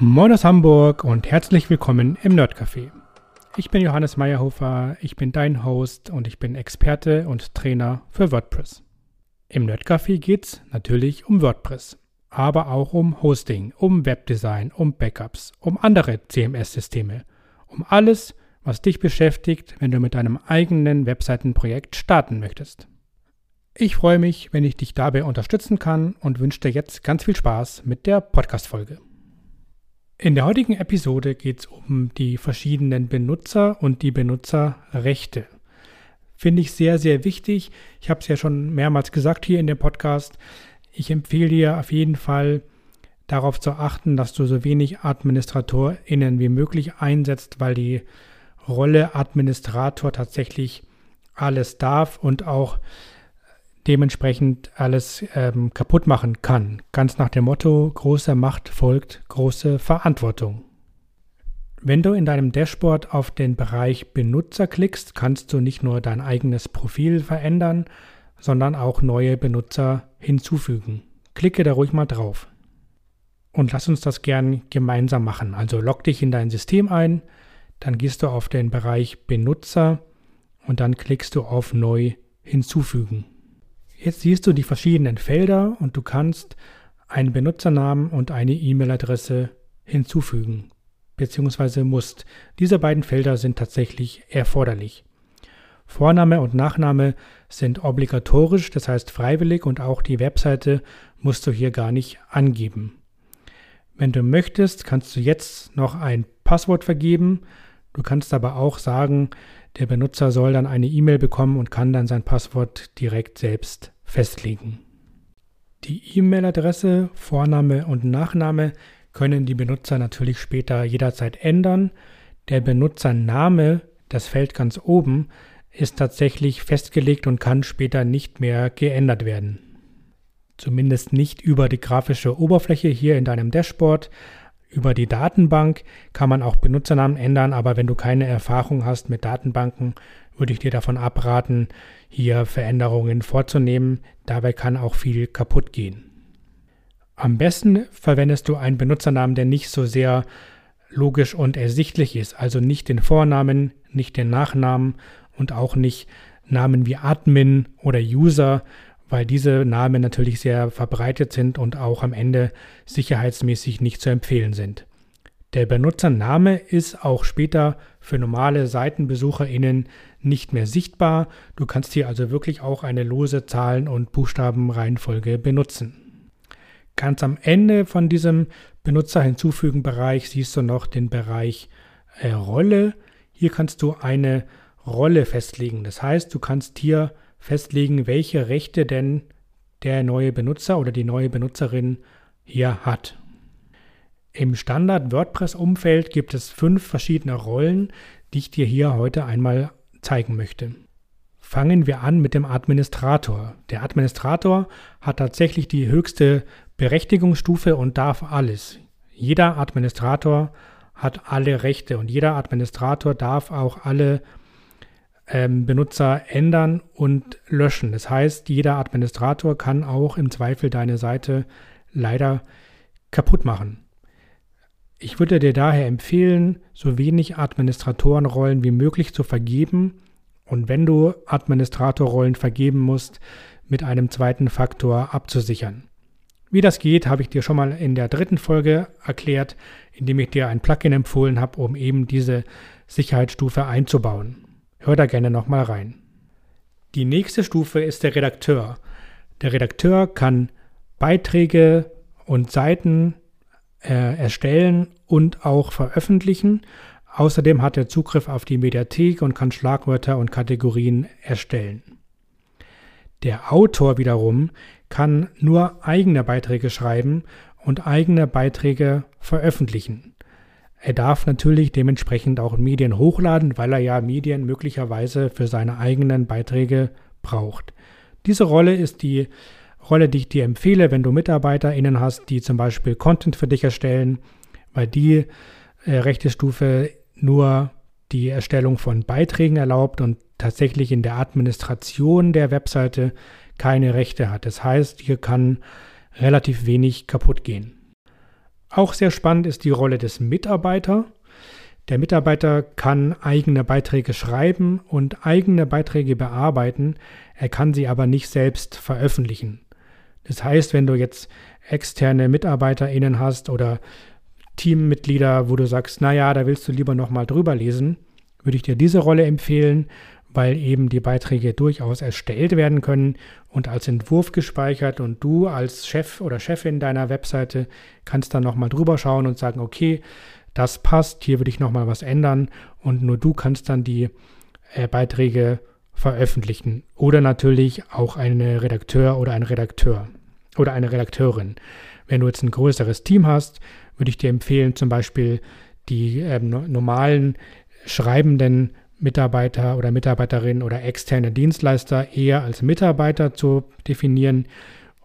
Moin aus Hamburg und herzlich willkommen im Nerdcafé. Ich bin Johannes Meyerhofer, ich bin dein Host und ich bin Experte und Trainer für WordPress. Im Nerdcafé geht's natürlich um WordPress, aber auch um Hosting, um Webdesign, um Backups, um andere CMS-Systeme, um alles, was dich beschäftigt, wenn du mit deinem eigenen Webseitenprojekt starten möchtest. Ich freue mich, wenn ich dich dabei unterstützen kann und wünsche dir jetzt ganz viel Spaß mit der Podcast-Folge. In der heutigen Episode geht es um die verschiedenen Benutzer und die Benutzerrechte. Finde ich sehr, sehr wichtig. Ich habe es ja schon mehrmals gesagt hier in dem Podcast. Ich empfehle dir auf jeden Fall darauf zu achten, dass du so wenig AdministratorInnen wie möglich einsetzt, weil die Rolle Administrator tatsächlich alles darf und auch dementsprechend alles ähm, kaputt machen kann. Ganz nach dem Motto, großer Macht folgt große Verantwortung. Wenn du in deinem Dashboard auf den Bereich Benutzer klickst, kannst du nicht nur dein eigenes Profil verändern, sondern auch neue Benutzer hinzufügen. Klicke da ruhig mal drauf. Und lass uns das gern gemeinsam machen. Also log dich in dein System ein, dann gehst du auf den Bereich Benutzer und dann klickst du auf Neu hinzufügen. Jetzt siehst du die verschiedenen Felder und du kannst einen Benutzernamen und eine E-Mail-Adresse hinzufügen, beziehungsweise musst. Diese beiden Felder sind tatsächlich erforderlich. Vorname und Nachname sind obligatorisch, das heißt freiwillig und auch die Webseite musst du hier gar nicht angeben. Wenn du möchtest, kannst du jetzt noch ein Passwort vergeben. Du kannst aber auch sagen, der Benutzer soll dann eine E-Mail bekommen und kann dann sein Passwort direkt selbst festlegen. Die E-Mail-Adresse, Vorname und Nachname können die Benutzer natürlich später jederzeit ändern. Der Benutzername, das Feld ganz oben, ist tatsächlich festgelegt und kann später nicht mehr geändert werden. Zumindest nicht über die grafische Oberfläche hier in deinem Dashboard, über die Datenbank kann man auch Benutzernamen ändern, aber wenn du keine Erfahrung hast mit Datenbanken, würde ich dir davon abraten, hier Veränderungen vorzunehmen. Dabei kann auch viel kaputt gehen. Am besten verwendest du einen Benutzernamen, der nicht so sehr logisch und ersichtlich ist, also nicht den Vornamen, nicht den Nachnamen und auch nicht Namen wie Admin oder User, weil diese Namen natürlich sehr verbreitet sind und auch am Ende sicherheitsmäßig nicht zu empfehlen sind. Der Benutzername ist auch später für normale SeitenbesucherInnen nicht mehr sichtbar. Du kannst hier also wirklich auch eine lose Zahlen- und Buchstabenreihenfolge benutzen. Ganz am Ende von diesem Benutzer hinzufügen Bereich siehst du noch den Bereich äh, Rolle. Hier kannst du eine Rolle festlegen. Das heißt, du kannst hier festlegen, welche Rechte denn der neue Benutzer oder die neue Benutzerin hier hat. Im Standard WordPress-Umfeld gibt es fünf verschiedene Rollen, die ich dir hier heute einmal zeigen möchte. Fangen wir an mit dem Administrator. Der Administrator hat tatsächlich die höchste Berechtigungsstufe und darf alles. Jeder Administrator hat alle Rechte und jeder Administrator darf auch alle ähm, Benutzer ändern und löschen. Das heißt, jeder Administrator kann auch im Zweifel deine Seite leider kaputt machen. Ich würde dir daher empfehlen, so wenig Administratorenrollen wie möglich zu vergeben und wenn du Administratorrollen vergeben musst, mit einem zweiten Faktor abzusichern. Wie das geht, habe ich dir schon mal in der dritten Folge erklärt, indem ich dir ein Plugin empfohlen habe, um eben diese Sicherheitsstufe einzubauen. Hör da gerne nochmal rein. Die nächste Stufe ist der Redakteur. Der Redakteur kann Beiträge und Seiten äh, erstellen und auch veröffentlichen. Außerdem hat er Zugriff auf die Mediathek und kann Schlagwörter und Kategorien erstellen. Der Autor wiederum kann nur eigene Beiträge schreiben und eigene Beiträge veröffentlichen. Er darf natürlich dementsprechend auch Medien hochladen, weil er ja Medien möglicherweise für seine eigenen Beiträge braucht. Diese Rolle ist die Rolle, die ich dir empfehle, wenn du MitarbeiterInnen hast, die zum Beispiel Content für dich erstellen, weil die äh, rechte Stufe nur die Erstellung von Beiträgen erlaubt und tatsächlich in der Administration der Webseite keine Rechte hat. Das heißt, hier kann relativ wenig kaputt gehen. Auch sehr spannend ist die Rolle des Mitarbeiter. Der Mitarbeiter kann eigene Beiträge schreiben und eigene Beiträge bearbeiten, er kann sie aber nicht selbst veröffentlichen. Das heißt, wenn du jetzt externe MitarbeiterInnen hast oder Teammitglieder, wo du sagst, naja, da willst du lieber nochmal drüber lesen, würde ich dir diese Rolle empfehlen, weil eben die Beiträge durchaus erstellt werden können und als Entwurf gespeichert und du als Chef oder Chefin deiner Webseite kannst dann nochmal drüber schauen und sagen, okay, das passt, hier würde ich nochmal was ändern und nur du kannst dann die äh, Beiträge veröffentlichen. Oder natürlich auch eine Redakteur oder ein Redakteur oder eine Redakteurin. Wenn du jetzt ein größeres Team hast, würde ich dir empfehlen, zum Beispiel die äh, normalen schreibenden Mitarbeiter oder Mitarbeiterinnen oder externe Dienstleister eher als Mitarbeiter zu definieren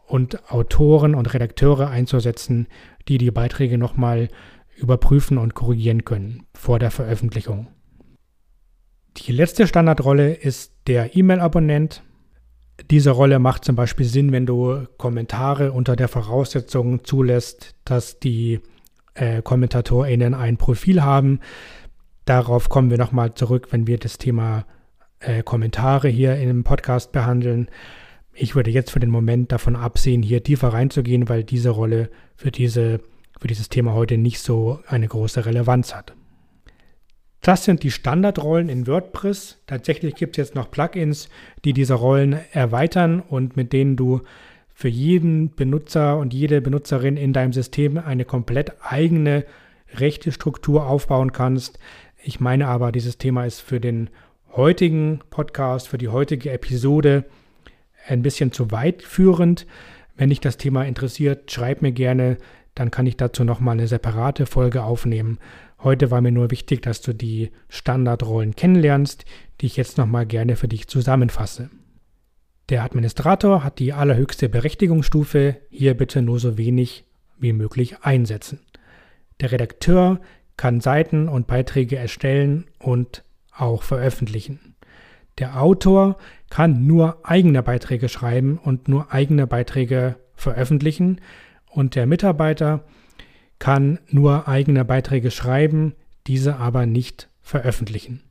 und Autoren und Redakteure einzusetzen, die die Beiträge nochmal überprüfen und korrigieren können vor der Veröffentlichung. Die letzte Standardrolle ist der E-Mail-Abonnent. Diese Rolle macht zum Beispiel Sinn, wenn du Kommentare unter der Voraussetzung zulässt, dass die äh, KommentatorInnen ein Profil haben. Darauf kommen wir nochmal zurück, wenn wir das Thema äh, Kommentare hier dem Podcast behandeln. Ich würde jetzt für den Moment davon absehen, hier tiefer reinzugehen, weil diese Rolle für, diese, für dieses Thema heute nicht so eine große Relevanz hat. Das sind die Standardrollen in WordPress. Tatsächlich gibt es jetzt noch Plugins, die diese Rollen erweitern und mit denen du für jeden Benutzer und jede Benutzerin in deinem System eine komplett eigene rechte Struktur aufbauen kannst. Ich meine aber, dieses Thema ist für den heutigen Podcast, für die heutige Episode ein bisschen zu weit führend. Wenn dich das Thema interessiert, schreib mir gerne, dann kann ich dazu nochmal eine separate Folge aufnehmen. Heute war mir nur wichtig, dass du die Standardrollen kennenlernst, die ich jetzt nochmal gerne für dich zusammenfasse. Der Administrator hat die allerhöchste Berechtigungsstufe, hier bitte nur so wenig wie möglich einsetzen. Der Redakteur kann Seiten und Beiträge erstellen und auch veröffentlichen. Der Autor kann nur eigene Beiträge schreiben und nur eigene Beiträge veröffentlichen und der Mitarbeiter kann nur eigene Beiträge schreiben, diese aber nicht veröffentlichen.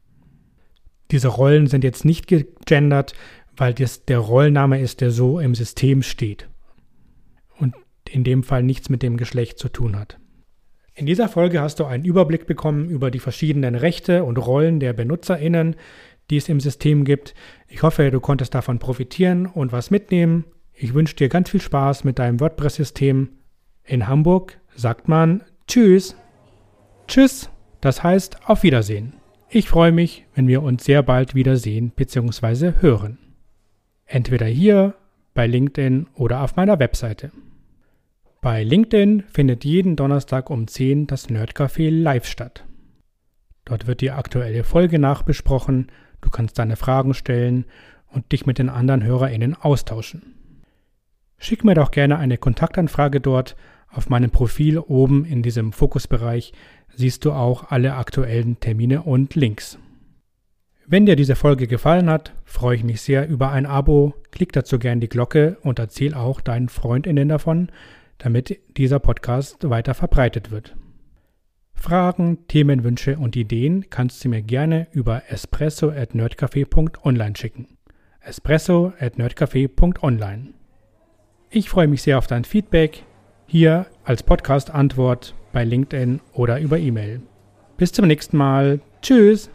Diese Rollen sind jetzt nicht gegendert, weil das der Rollenname ist, der so im System steht und in dem Fall nichts mit dem Geschlecht zu tun hat. In dieser Folge hast du einen Überblick bekommen über die verschiedenen Rechte und Rollen der Benutzerinnen, die es im System gibt. Ich hoffe, du konntest davon profitieren und was mitnehmen. Ich wünsche dir ganz viel Spaß mit deinem WordPress-System. In Hamburg sagt man Tschüss. Tschüss, das heißt auf Wiedersehen. Ich freue mich, wenn wir uns sehr bald wiedersehen bzw. hören. Entweder hier, bei LinkedIn oder auf meiner Webseite. Bei LinkedIn findet jeden Donnerstag um 10 das Nerdcafé live statt. Dort wird die aktuelle Folge nachbesprochen, du kannst deine Fragen stellen und dich mit den anderen HörerInnen austauschen. Schick mir doch gerne eine Kontaktanfrage dort auf meinem Profil oben in diesem Fokusbereich siehst du auch alle aktuellen Termine und Links. Wenn dir diese Folge gefallen hat, freue ich mich sehr über ein Abo, klick dazu gerne die Glocke und erzähl auch deinen Freundinnen davon, damit dieser Podcast weiter verbreitet wird. Fragen, Themenwünsche und Ideen kannst du mir gerne über espresso@nerdcafe.online schicken. espresso@nerdcafe.online. Ich freue mich sehr auf dein Feedback hier als Podcast-Antwort bei LinkedIn oder über E-Mail. Bis zum nächsten Mal. Tschüss.